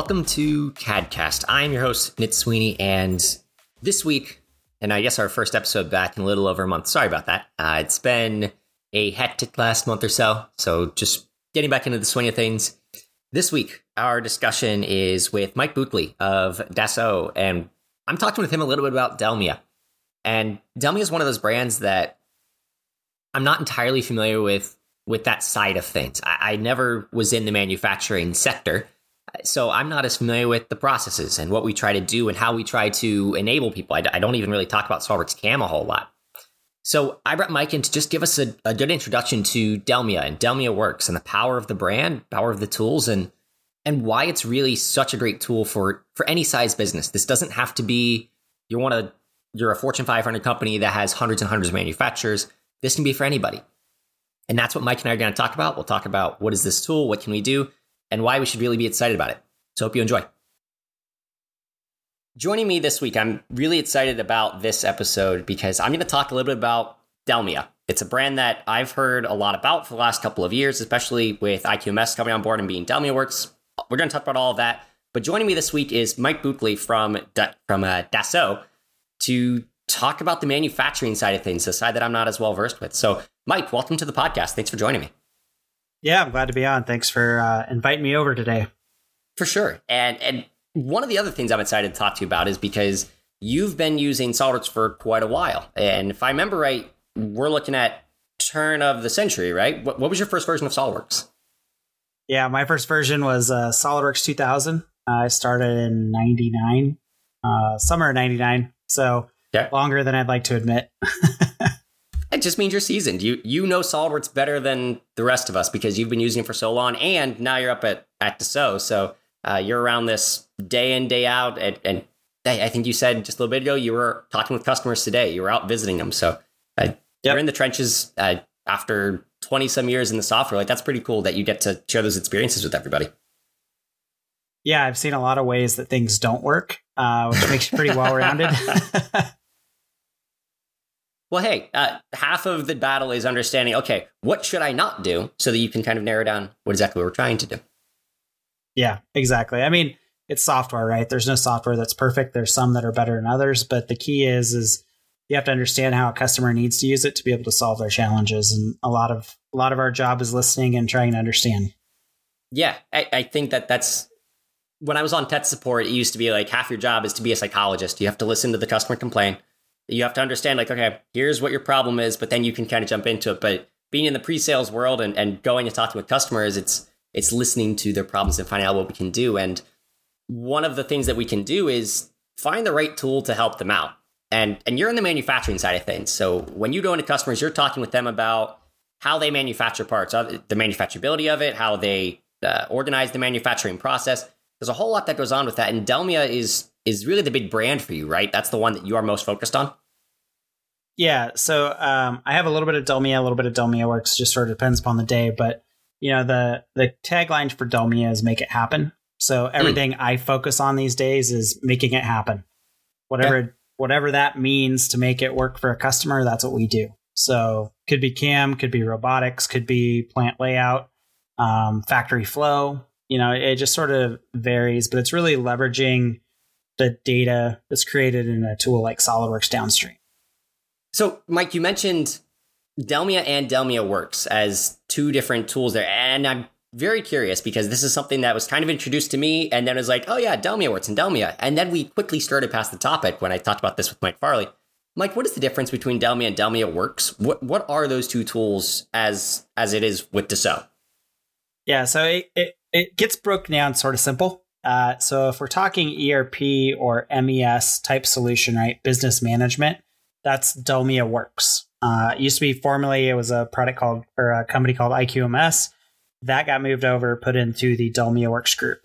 Welcome to CADcast. I am your host, Nit Sweeney, and this week, and I guess our first episode back in a little over a month. Sorry about that. Uh, it's been a hectic last month or so, so just getting back into the swing of things. This week, our discussion is with Mike Buckley of Dassault, and I'm talking with him a little bit about Delmia. And Delmia is one of those brands that I'm not entirely familiar with with that side of things. I, I never was in the manufacturing sector. So I'm not as familiar with the processes and what we try to do and how we try to enable people. I, I don't even really talk about SolidWorks CAM a whole lot. So I brought Mike in to just give us a, a good introduction to Delmia and Delmia Works and the power of the brand, power of the tools, and and why it's really such a great tool for for any size business. This doesn't have to be you want to you're a Fortune 500 company that has hundreds and hundreds of manufacturers. This can be for anybody. And that's what Mike and I are going to talk about. We'll talk about what is this tool, what can we do, and why we should really be excited about it. So hope you enjoy. Joining me this week, I'm really excited about this episode because I'm going to talk a little bit about Delmia. It's a brand that I've heard a lot about for the last couple of years, especially with IQMS coming on board and being Delmia Works. We're going to talk about all of that. But joining me this week is Mike Buckley from from uh, Dassault to talk about the manufacturing side of things, the side that I'm not as well versed with. So, Mike, welcome to the podcast. Thanks for joining me. Yeah, I'm glad to be on. Thanks for uh, inviting me over today. For sure. And and one of the other things I'm excited to talk to you about is because you've been using SolidWorks for quite a while. And if I remember right, we're looking at turn of the century, right? What, what was your first version of SolidWorks? Yeah, my first version was uh, SolidWorks 2000. Uh, I started in 99, uh, summer of 99. So yeah. longer than I'd like to admit. it just means you're seasoned. You you know SolidWorks better than the rest of us because you've been using it for so long, and now you're up at at Dassault, so uh, you're around this day in day out. And, and, I think you said just a little bit ago you were talking with customers today. You were out visiting them, so uh, yep. you're in the trenches uh, after 20 some years in the software. Like that's pretty cool that you get to share those experiences with everybody. Yeah, I've seen a lot of ways that things don't work, uh, which makes you pretty well rounded. well, hey, uh, half of the battle is understanding, okay, what should I not do so that you can kind of narrow down what exactly we're trying to do. Yeah, exactly. I mean, it's software, right? There's no software that's perfect. There's some that are better than others, but the key is is you have to understand how a customer needs to use it to be able to solve their challenges. And a lot of a lot of our job is listening and trying to understand. Yeah, I, I think that that's when I was on tech support. It used to be like half your job is to be a psychologist. You have to listen to the customer complain you have to understand like okay here's what your problem is but then you can kind of jump into it. But being in the pre-sales world and, and going and talking with customers it's it's listening to their problems and finding out what we can do. And one of the things that we can do is find the right tool to help them out. And and you're in the manufacturing side of things. So when you go into customers you're talking with them about how they manufacture parts the manufacturability of it how they uh, organize the manufacturing process. There's a whole lot that goes on with that. And delmia is is really the big brand for you right? That's the one that you are most focused on yeah, so um, I have a little bit of Delmia, a little bit of Delmia works. Just sort of depends upon the day, but you know the the tagline for Delmia is "Make it happen." So hmm. everything mm. I focus on these days is making it happen. Whatever okay. whatever that means to make it work for a customer, that's what we do. So could be CAM, could be robotics, could be plant layout, um, factory flow. You know, it just sort of varies, but it's really leveraging the data that's created in a tool like SolidWorks downstream. So, Mike, you mentioned Delmia and Delmia Works as two different tools there. And I'm very curious because this is something that was kind of introduced to me and then it was like, oh yeah, Delmia Works and Delmia. And then we quickly started past the topic when I talked about this with Mike Farley. Mike, what is the difference between Delmia and Delmia Works? What what are those two tools as as it is with Dassault? Yeah, so it, it, it gets broken down sort of simple. Uh, so if we're talking ERP or MES type solution, right, business management, that's Delmia Works. Uh, it used to be formerly it was a product called or a company called IQMS that got moved over, put into the Delmia Works group.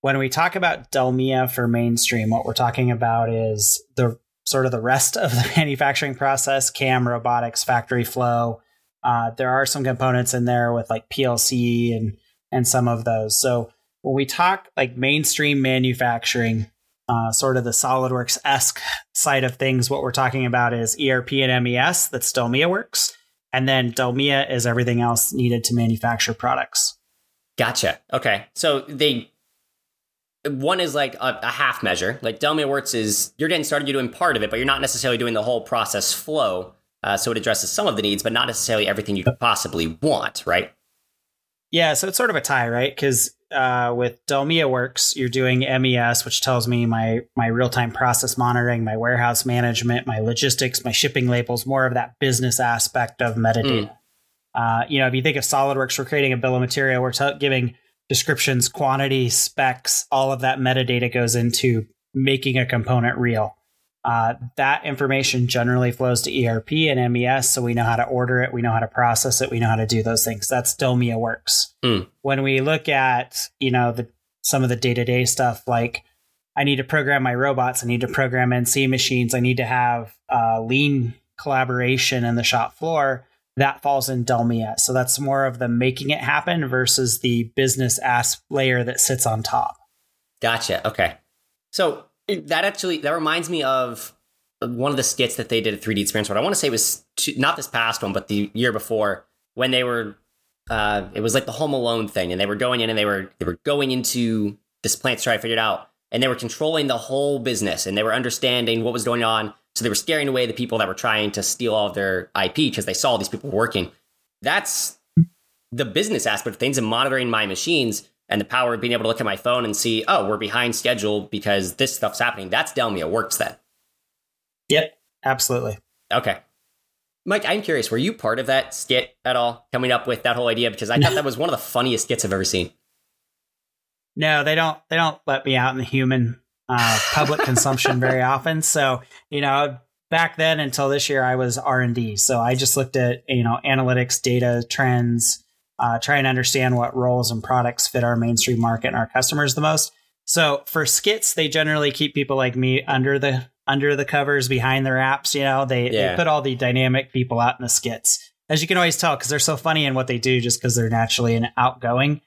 When we talk about Delmia for mainstream, what we're talking about is the sort of the rest of the manufacturing process, CAM, robotics, factory flow. Uh, there are some components in there with like PLC and and some of those. So when we talk like mainstream manufacturing, uh, sort of the SolidWorks esque side of things, what we're talking about is ERP and MES. That's Delmia Works, and then Delmia is everything else needed to manufacture products. Gotcha. Okay, so they one is like a, a half measure. Like Delmia Works is you're getting started, you're doing part of it, but you're not necessarily doing the whole process flow. Uh, so it addresses some of the needs, but not necessarily everything you could possibly want, right? Yeah, so it's sort of a tie, right? Because uh, with Delmia Works, you're doing MES, which tells me my my real time process monitoring, my warehouse management, my logistics, my shipping labels, more of that business aspect of metadata. Mm. Uh, you know, if you think of SolidWorks, we're creating a bill of material, we're t- giving descriptions, quantity, specs, all of that metadata goes into making a component real. Uh, that information generally flows to ERP and MES, so we know how to order it, we know how to process it, we know how to do those things. That's Delmia works. Mm. When we look at you know the some of the day to day stuff, like I need to program my robots, I need to program NC machines, I need to have uh, lean collaboration in the shop floor. That falls in Delmia, so that's more of the making it happen versus the business ass layer that sits on top. Gotcha. Okay, so that actually that reminds me of one of the skits that they did at 3D Experience World. I want to say it was two, not this past one, but the year before when they were. Uh, it was like the Home Alone thing, and they were going in and they were they were going into this plant to try to figure it out, and they were controlling the whole business, and they were understanding what was going on. So they were scaring away the people that were trying to steal all of their IP because they saw these people working. That's the business aspect of things and monitoring my machines and the power of being able to look at my phone and see, oh, we're behind schedule because this stuff's happening. That's Delmia It works then. Yep, absolutely. Okay. Mike, I'm curious, were you part of that skit at all, coming up with that whole idea? Because I thought that was one of the funniest skits I've ever seen. No, they don't. They don't let me out in the human uh, public consumption very often. So you know, back then until this year, I was R and D. So I just looked at you know analytics, data, trends, uh, try and understand what roles and products fit our mainstream market and our customers the most. So for skits, they generally keep people like me under the under the covers behind their apps. You know, they, yeah. they put all the dynamic people out in the skits, as you can always tell, because they're so funny in what they do, just because they're naturally and outgoing.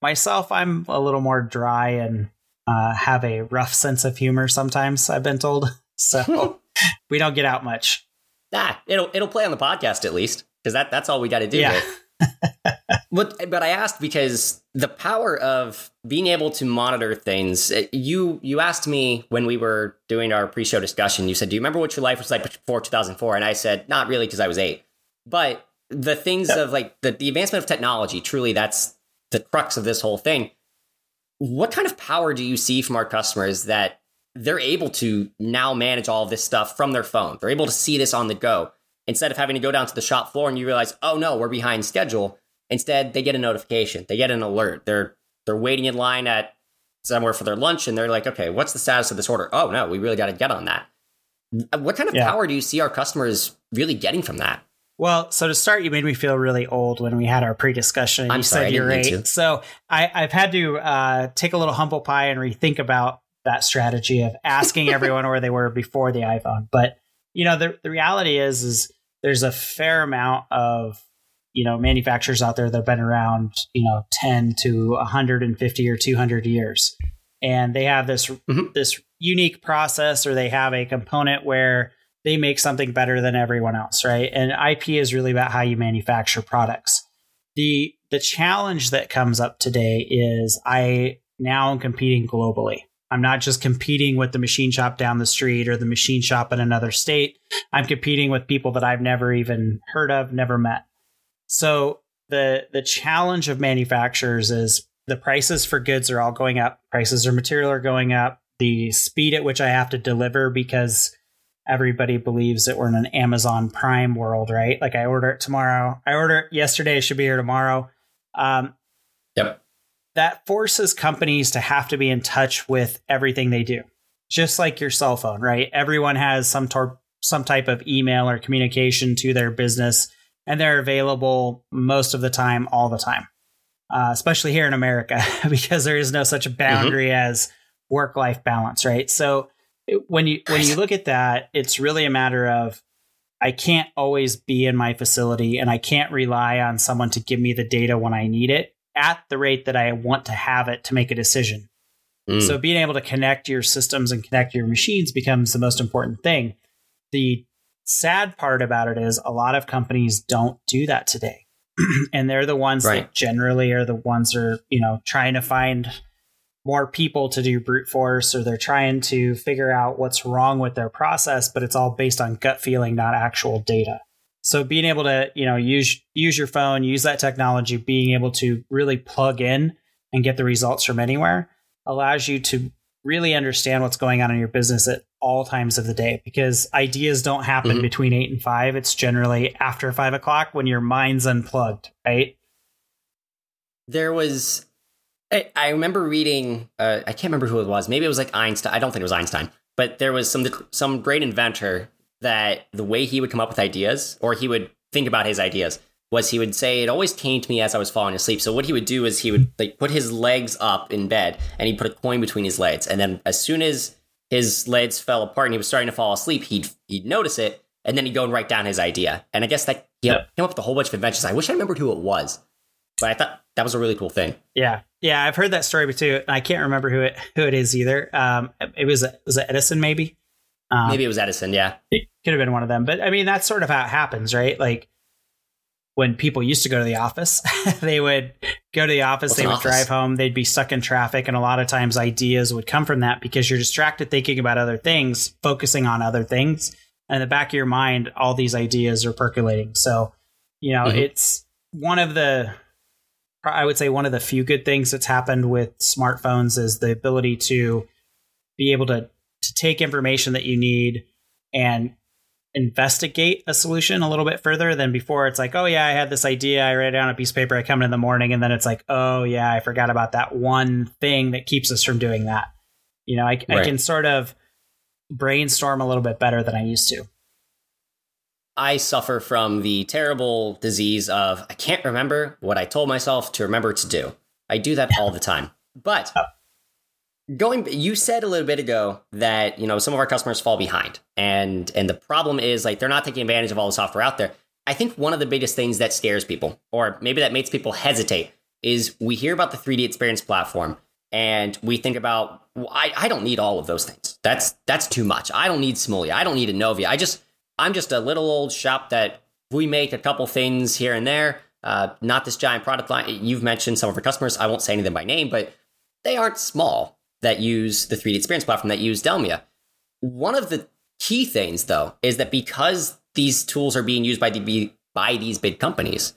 Myself, I'm a little more dry and uh, have a rough sense of humor. Sometimes I've been told, so we don't get out much. Ah, it'll it'll play on the podcast at least because that that's all we got to do. Yeah. but but I asked because the power of being able to monitor things. Eh, you you asked me when we were doing our pre-show discussion. You said, "Do you remember what your life was like before 2004?" And I said, "Not really, because I was eight. But the things of like the, the advancement of technology, truly, that's the crux of this whole thing. What kind of power do you see from our customers that they're able to now manage all of this stuff from their phone? They're able to see this on the go instead of having to go down to the shop floor and you realize, oh no, we're behind schedule. Instead, they get a notification, they get an alert. They're they're waiting in line at somewhere for their lunch, and they're like, okay, what's the status of this order? Oh no, we really got to get on that. What kind of yeah. power do you see our customers really getting from that? Well, so to start, you made me feel really old when we had our pre-discussion. I'm you sorry, said you're eight, so I, have had to uh, take a little humble pie and rethink about that strategy of asking everyone where they were before the iPhone. But you know, the the reality is, is there's a fair amount of you know manufacturers out there that have been around you know 10 to 150 or 200 years and they have this mm-hmm. this unique process or they have a component where they make something better than everyone else right and ip is really about how you manufacture products the the challenge that comes up today is i now am competing globally I'm not just competing with the machine shop down the street or the machine shop in another state. I'm competing with people that I've never even heard of, never met. So the the challenge of manufacturers is the prices for goods are all going up. Prices of material are going up. The speed at which I have to deliver because everybody believes that we're in an Amazon Prime world, right? Like I order it tomorrow. I order it yesterday. It should be here tomorrow. Um, yep that forces companies to have to be in touch with everything they do. Just like your cell phone, right? Everyone has some tor- some type of email or communication to their business, and they're available most of the time, all the time. Uh, especially here in America, because there is no such boundary mm-hmm. as work life balance, right? So when you when you look at that, it's really a matter of I can't always be in my facility, and I can't rely on someone to give me the data when I need it at the rate that I want to have it to make a decision. Mm. So being able to connect your systems and connect your machines becomes the most important thing. The sad part about it is a lot of companies don't do that today. and they're the ones right. that generally are the ones that are, you know, trying to find more people to do brute force or they're trying to figure out what's wrong with their process, but it's all based on gut feeling, not actual data. So being able to, you know, use use your phone, use that technology, being able to really plug in and get the results from anywhere allows you to really understand what's going on in your business at all times of the day because ideas don't happen mm-hmm. between eight and five. It's generally after five o'clock when your mind's unplugged, right? There was, I, I remember reading, uh, I can't remember who it was. Maybe it was like Einstein. I don't think it was Einstein, but there was some some great inventor that the way he would come up with ideas or he would think about his ideas was he would say it always came to me as I was falling asleep. So what he would do is he would like put his legs up in bed and he'd put a coin between his legs. And then as soon as his legs fell apart and he was starting to fall asleep, he'd he'd notice it and then he'd go and write down his idea. And I guess that you know, came up with a whole bunch of inventions. I wish I remembered who it was. But I thought that was a really cool thing. Yeah. Yeah, I've heard that story too. I can't remember who it who it is either. Um, it was was it Edison maybe? Um, Maybe it was Edison. Yeah, it could have been one of them. But I mean, that's sort of how it happens, right? Like when people used to go to the office, they would go to the office, What's they would office? drive home, they'd be stuck in traffic, and a lot of times ideas would come from that because you're distracted thinking about other things, focusing on other things, and in the back of your mind, all these ideas are percolating. So, you know, mm-hmm. it's one of the I would say one of the few good things that's happened with smartphones is the ability to be able to to take information that you need and investigate a solution a little bit further than before. It's like, oh yeah, I had this idea, I write it down a piece of paper, I come in the morning, and then it's like, oh yeah, I forgot about that one thing that keeps us from doing that. You know, I, right. I can sort of brainstorm a little bit better than I used to. I suffer from the terrible disease of I can't remember what I told myself to remember to do. I do that all the time. But oh going you said a little bit ago that you know some of our customers fall behind and and the problem is like they're not taking advantage of all the software out there. I think one of the biggest things that scares people or maybe that makes people hesitate is we hear about the 3d experience platform and we think about well, I, I don't need all of those things. That's that's too much. I don't need Simulia i don't need ENOVIA i just i'm just a little old shop that we make a couple things here and there uh, not this giant product line. You've mentioned some of our customers. I won't say anything by name but they aren't small that use the 3D experience platform that use Delmia. One of the key things, though, is that because these tools are being used by the by these big companies,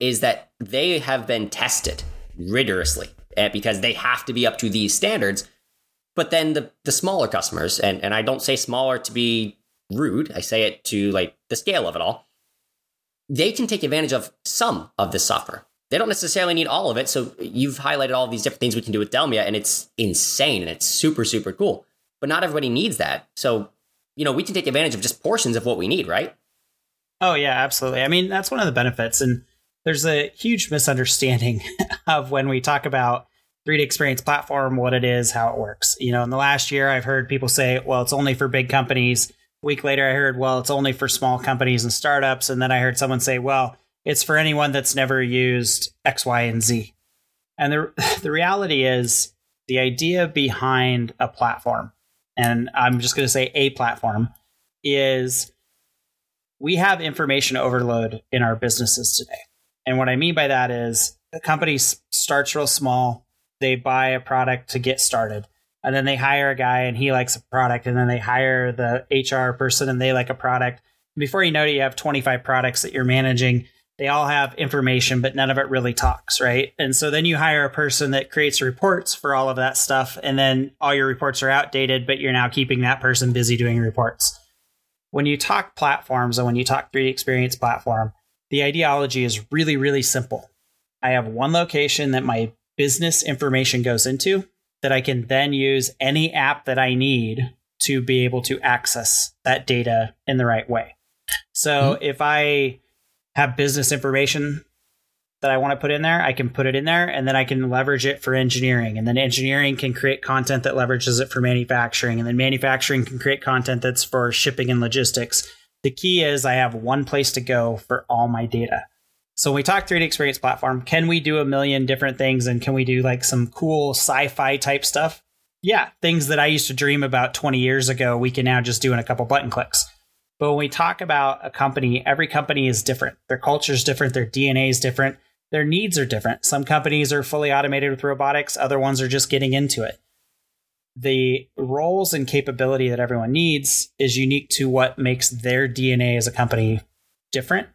is that they have been tested rigorously eh, because they have to be up to these standards. But then the the smaller customers, and, and I don't say smaller to be rude, I say it to like the scale of it all, they can take advantage of some of this software. They don't necessarily need all of it. So you've highlighted all these different things we can do with Delmia, and it's insane and it's super, super cool. But not everybody needs that. So, you know, we can take advantage of just portions of what we need, right? Oh, yeah, absolutely. I mean, that's one of the benefits. And there's a huge misunderstanding of when we talk about 3D Experience platform, what it is, how it works. You know, in the last year, I've heard people say, well, it's only for big companies. A week later, I heard, well, it's only for small companies and startups. And then I heard someone say, well, it's for anyone that's never used X, Y, and Z. And the, the reality is the idea behind a platform, and I'm just going to say a platform, is we have information overload in our businesses today. And what I mean by that is the company starts real small, they buy a product to get started. And then they hire a guy and he likes a product. And then they hire the HR person and they like a product. Before you know it, you have 25 products that you're managing they all have information, but none of it really talks, right? And so then you hire a person that creates reports for all of that stuff, and then all your reports are outdated, but you're now keeping that person busy doing reports. When you talk platforms and when you talk 3D Experience platform, the ideology is really, really simple. I have one location that my business information goes into that I can then use any app that I need to be able to access that data in the right way. So mm-hmm. if I have business information that I want to put in there, I can put it in there and then I can leverage it for engineering. And then engineering can create content that leverages it for manufacturing. And then manufacturing can create content that's for shipping and logistics. The key is I have one place to go for all my data. So when we talk 3D experience platform, can we do a million different things and can we do like some cool sci-fi type stuff? Yeah, things that I used to dream about 20 years ago, we can now just do in a couple button clicks. But when we talk about a company, every company is different. Their culture is different, their DNA is different. their needs are different. Some companies are fully automated with robotics, other ones are just getting into it. The roles and capability that everyone needs is unique to what makes their DNA as a company different.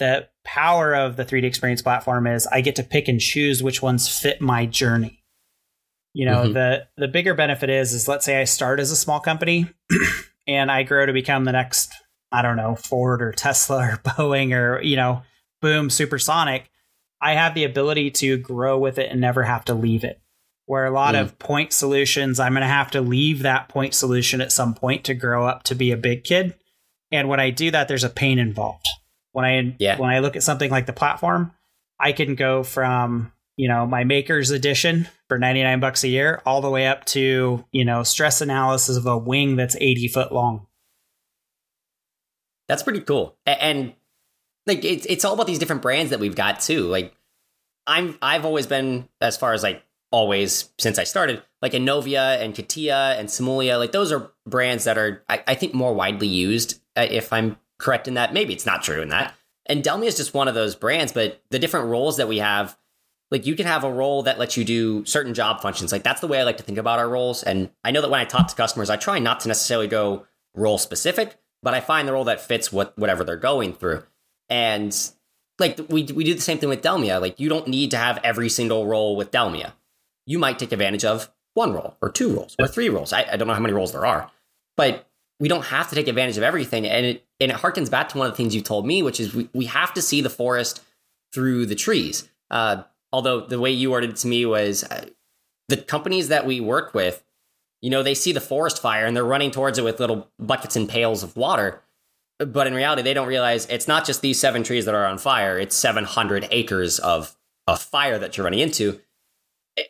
The power of the 3D experience platform is I get to pick and choose which ones fit my journey. You know, mm-hmm. the the bigger benefit is is let's say I start as a small company and I grow to become the next I don't know, Ford or Tesla or Boeing or, you know, boom, supersonic. I have the ability to grow with it and never have to leave it. Where a lot mm. of point solutions, I'm going to have to leave that point solution at some point to grow up to be a big kid. And when I do that, there's a pain involved. When I yeah. when I look at something like the platform, I can go from you know my Makers edition for 99 bucks a year all the way up to you know stress analysis of a wing that's 80 foot long. That's pretty cool. And like it's it's all about these different brands that we've got too. Like I'm I've always been as far as like always since I started like ENOVIA and CATIA and Simulia. Like those are brands that are I, I think more widely used. Uh, if I'm correct in that, maybe it's not true in that. And Delmia is just one of those brands, but the different roles that we have, like you can have a role that lets you do certain job functions. Like that's the way I like to think about our roles. And I know that when I talk to customers, I try not to necessarily go role specific, but I find the role that fits what whatever they're going through. And like we we do the same thing with Delmia. Like you don't need to have every single role with Delmia. You might take advantage of one role or two roles or three roles. I, I don't know how many roles there are, but we don't have to take advantage of everything. And it and it harkens back to one of the things you told me, which is we, we have to see the forest through the trees. Uh, although the way you worded it to me was uh, the companies that we work with, you know, they see the forest fire and they're running towards it with little buckets and pails of water. But in reality, they don't realize it's not just these seven trees that are on fire, it's 700 acres of, of fire that you're running into.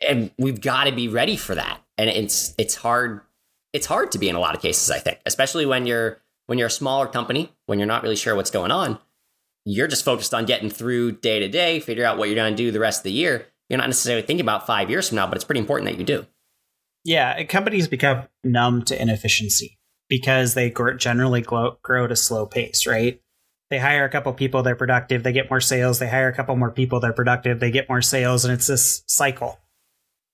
And we've got to be ready for that. And it's it's hard it's hard to be in a lot of cases, I think, especially when you're when you're a smaller company, when you're not really sure what's going on. You're just focused on getting through day to day, figure out what you're going to do the rest of the year. You're not necessarily thinking about five years from now, but it's pretty important that you do. Yeah, companies become numb to inefficiency because they generally grow, grow at a slow pace, right? They hire a couple people, they're productive, they get more sales, they hire a couple more people, they're productive, they get more sales, and it's this cycle.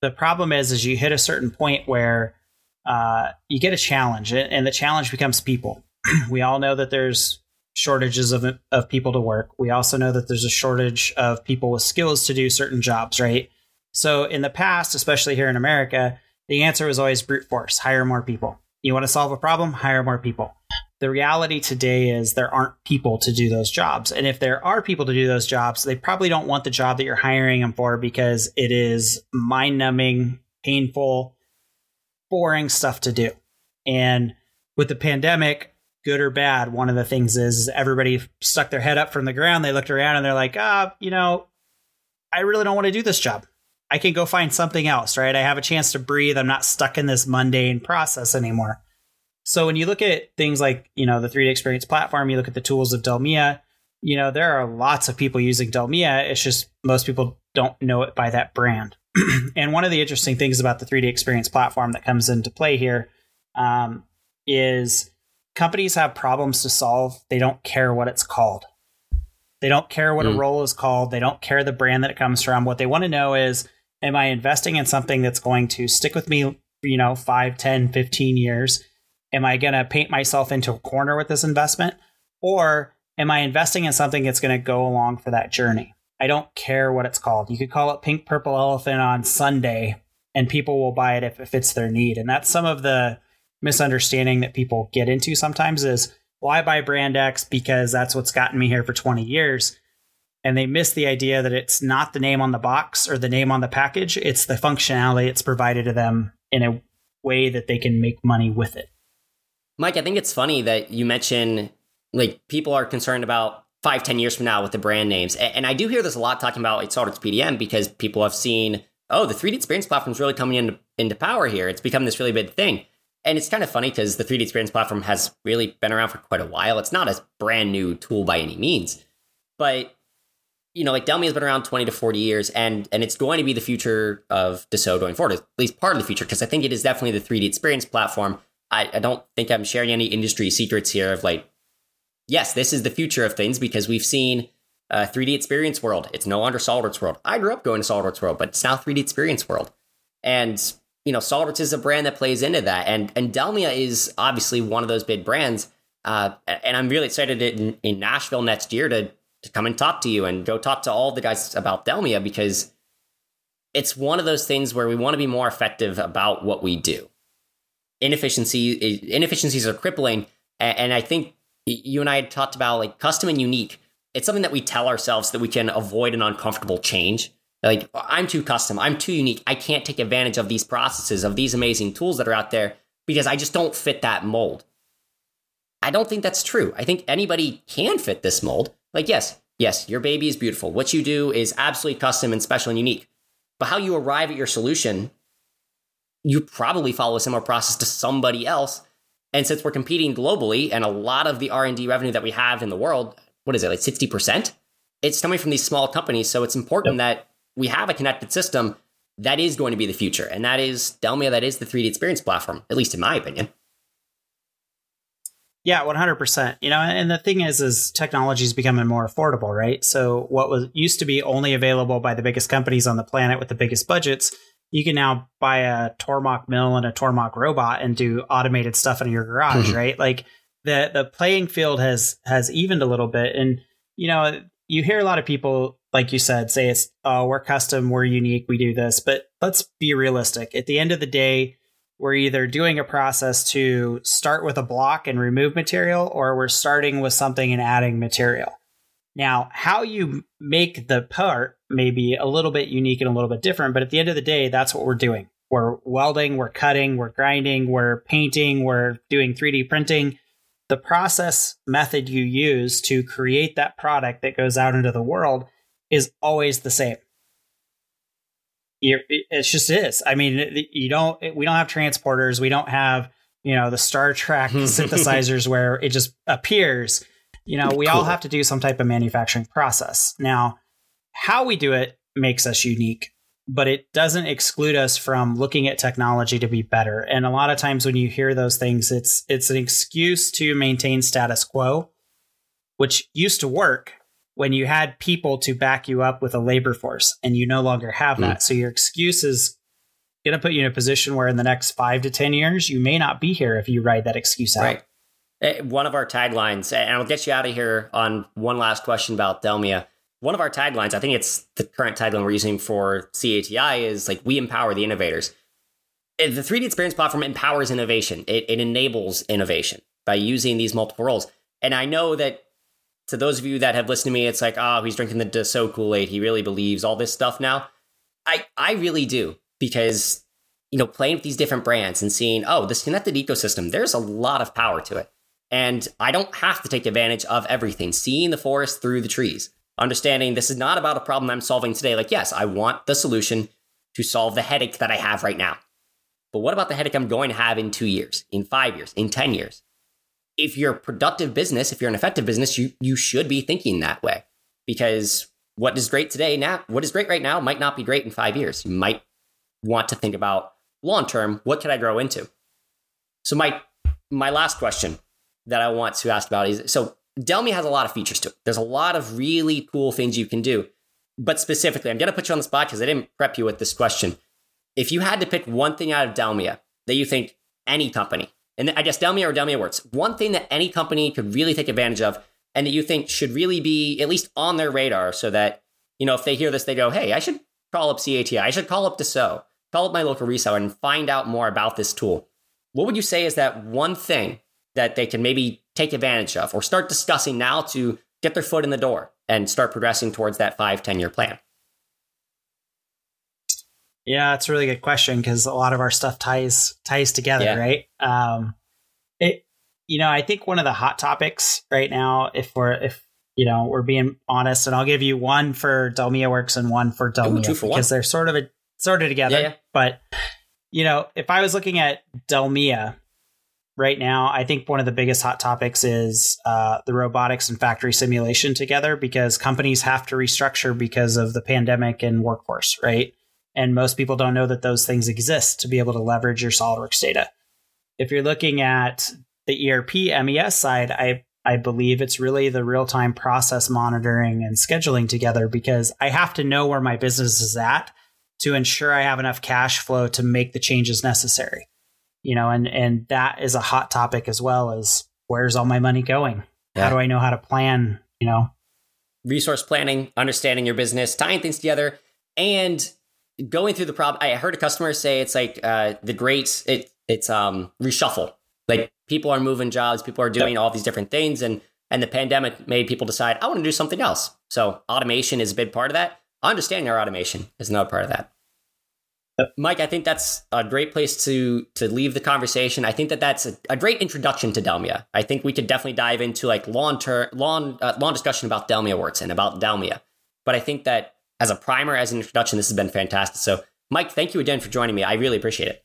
The problem is, is you hit a certain point where uh, you get a challenge, and the challenge becomes people. we all know that there's shortages of of people to work. We also know that there's a shortage of people with skills to do certain jobs, right? So in the past, especially here in America, the answer was always brute force: hire more people. You want to solve a problem? Hire more people. The reality today is there aren't people to do those jobs. And if there are people to do those jobs, they probably don't want the job that you're hiring them for because it is mind numbing, painful, boring stuff to do. And with the pandemic, good or bad, one of the things is everybody stuck their head up from the ground. They looked around and they're like, ah, you know, I really don't want to do this job. I can go find something else, right? I have a chance to breathe. I'm not stuck in this mundane process anymore. So when you look at things like, you know, the 3D experience platform, you look at the tools of Delmia, you know, there are lots of people using Delmia. It's just most people don't know it by that brand. and one of the interesting things about the 3D experience platform that comes into play here um, is companies have problems to solve. They don't care what it's called. They don't care what mm. a role is called. They don't care the brand that it comes from. What they want to know is, am I investing in something that's going to stick with me, you know, 5, 10, 15 years? Am I going to paint myself into a corner with this investment? Or am I investing in something that's going to go along for that journey? I don't care what it's called. You could call it Pink Purple Elephant on Sunday, and people will buy it if it fits their need. And that's some of the misunderstanding that people get into sometimes is, I buy brand X because that's what's gotten me here for 20 years. And they miss the idea that it's not the name on the box or the name on the package, it's the functionality it's provided to them in a way that they can make money with it. Mike, I think it's funny that you mention like people are concerned about five, ten years from now with the brand names. And I do hear this a lot talking about it's SolidWorks PDM because people have seen, oh, the 3D experience platform is really coming into, into power here. It's become this really big thing. And it's kind of funny because the 3D experience platform has really been around for quite a while. It's not a brand new tool by any means, but you know, like Delmia has been around 20 to 40 years and and it's going to be the future of Dassault going forward, at least part of the future, because I think it is definitely the 3D experience platform. I, I don't think I'm sharing any industry secrets here of like yes, this is the future of things because we've seen uh, 3D Experience World. It's no longer SolidWorks World. I grew up going to SolidWorks World, but it's now 3D Experience World. And you know, SolidWorks is a brand that plays into that, and and Delmia is obviously one of those big brands. Uh, and I'm really excited in, in Nashville next year to to come and talk to you and go talk to all the guys about Delmia because it's one of those things where we want to be more effective about what we do. Inefficiency inefficiencies are crippling, and I think you and I had talked about like custom and unique. It's something that we tell ourselves that we can avoid an uncomfortable change. Like I'm too custom, I'm too unique. I can't take advantage of these processes, of these amazing tools that are out there because I just don't fit that mold. I don't think that's true. I think anybody can fit this mold. Like yes, yes, your baby is beautiful. What you do is absolutely custom and special and unique. But how you arrive at your solution, you probably follow a similar process to somebody else. And since we're competing globally and a lot of the R&D revenue that we have in the world, what is it, like 60%? It's coming from these small companies. So it's important yep. that we have a connected system that is going to be the future. And that is Delmia, that is the 3D experience platform, at least in my opinion. Yeah, 100%. You know, and the thing is is technology is becoming more affordable, right? So what was used to be only available by the biggest companies on the planet with the biggest budgets, you can now buy a Tormach mill and a Tormach robot and do automated stuff in your garage, mm-hmm. right? Like the the playing field has has evened a little bit and you know, you hear a lot of people like you said say it's oh, we're custom, we're unique, we do this, but let's be realistic. At the end of the day, we're either doing a process to start with a block and remove material, or we're starting with something and adding material. Now, how you make the part may be a little bit unique and a little bit different, but at the end of the day, that's what we're doing. We're welding, we're cutting, we're grinding, we're painting, we're doing 3D printing. The process method you use to create that product that goes out into the world is always the same it's just is. I mean, you don't. We don't have transporters. We don't have you know the Star Trek synthesizers where it just appears. You know, we cool. all have to do some type of manufacturing process. Now, how we do it makes us unique, but it doesn't exclude us from looking at technology to be better. And a lot of times when you hear those things, it's it's an excuse to maintain status quo, which used to work when you had people to back you up with a labor force and you no longer have that. Mm. So your excuse is going to put you in a position where in the next five to 10 years, you may not be here if you ride that excuse out. Right. Eh, one of our taglines, and I'll get you out of here on one last question about Delmia. One of our taglines, I think it's the current tagline we're using for CATI, is like, we empower the innovators. Eh, the 3D experience platform empowers innovation, it, it enables innovation by using these multiple roles. And I know that to those of you that have listened to me, it's like, oh, he's drinking the Dassault Kool Aid. He really believes all this stuff now. I I really do because you know playing with these different brands and seeing, oh, this connected ecosystem. There's a lot of power to it, and I don't have to take advantage of everything. Seeing the forest through the trees, understanding this is not about a problem I'm solving today. Like, yes, I want the solution to solve the headache that I have right now. But what about the headache I'm going to have in two years, in five years, in 10 years? If you're a productive business, if you're an effective business, you you should be thinking that way because what is great today now, what is great right now might not be great in 5 years. You might want to think about long term, what can I grow into? So my my last question that I want to ask about is so Delmia has a lot of features to it. There's a lot of really cool things you can do. But specifically, I'm going to put you on the spot because I didn't prep you with this question. If you had to pick one thing out of Delmia that you think any company, and I guess Delmia or Delmia Works, one thing that any company could really take advantage of and that you think should really be at least on their radar so that, you know, if they hear this, they go, hey, I should call up CATI, I should call up Dassault, call up my local reseller and find out more about this tool. What would you say is that one thing that they can maybe take advantage of or start discussing now to get their foot in the door and start progressing towards that five, 10 year plan? Yeah, it's a really good question because a lot of our stuff ties ties together, yeah. right? Um, it, you know, I think one of the hot topics right now, if we're if you know we're being honest, and I'll give you one for Delmia Works and one for Delmia Ooh, for because one. they're sort of a, sort of together. Yeah, yeah. But you know, if I was looking at Delmia right now, I think one of the biggest hot topics is uh, the robotics and factory simulation together because companies have to restructure because of the pandemic and workforce, right? And most people don't know that those things exist to be able to leverage your SolidWorks data. If you're looking at the ERP MES side, I I believe it's really the real time process monitoring and scheduling together because I have to know where my business is at to ensure I have enough cash flow to make the changes necessary. You know, and and that is a hot topic as well as where's all my money going? Yeah. How do I know how to plan, you know? Resource planning, understanding your business, tying things together, and going through the problem. I heard a customer say it's like uh, the great it it's um reshuffle. Like people are moving jobs, people are doing all these different things, and and the pandemic made people decide I want to do something else. So automation is a big part of that. Understanding our automation is another part of that. Mike, I think that's a great place to to leave the conversation. I think that that's a, a great introduction to Delmia. I think we could definitely dive into like long term, long uh, long discussion about Delmia works and about Delmia. But I think that as a primer, as an introduction, this has been fantastic. So, Mike, thank you again for joining me. I really appreciate it.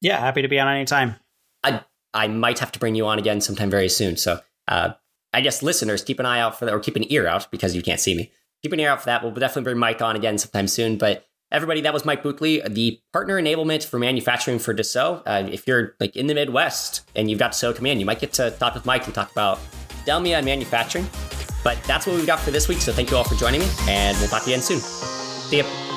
Yeah, happy to be on anytime. I I might have to bring you on again sometime very soon. So, uh, I guess listeners, keep an eye out for that, or keep an ear out because you can't see me. Keep an ear out for that. We'll definitely bring Mike on again sometime soon. But everybody, that was Mike Buckley, the partner enablement for manufacturing for Dassault. Uh, if you're like in the Midwest and you've got Dassault Command, you might get to talk with Mike and talk about Delmia and manufacturing. But that's what we've got for this week. So thank you all for joining me, and we'll talk to you again soon. See ya.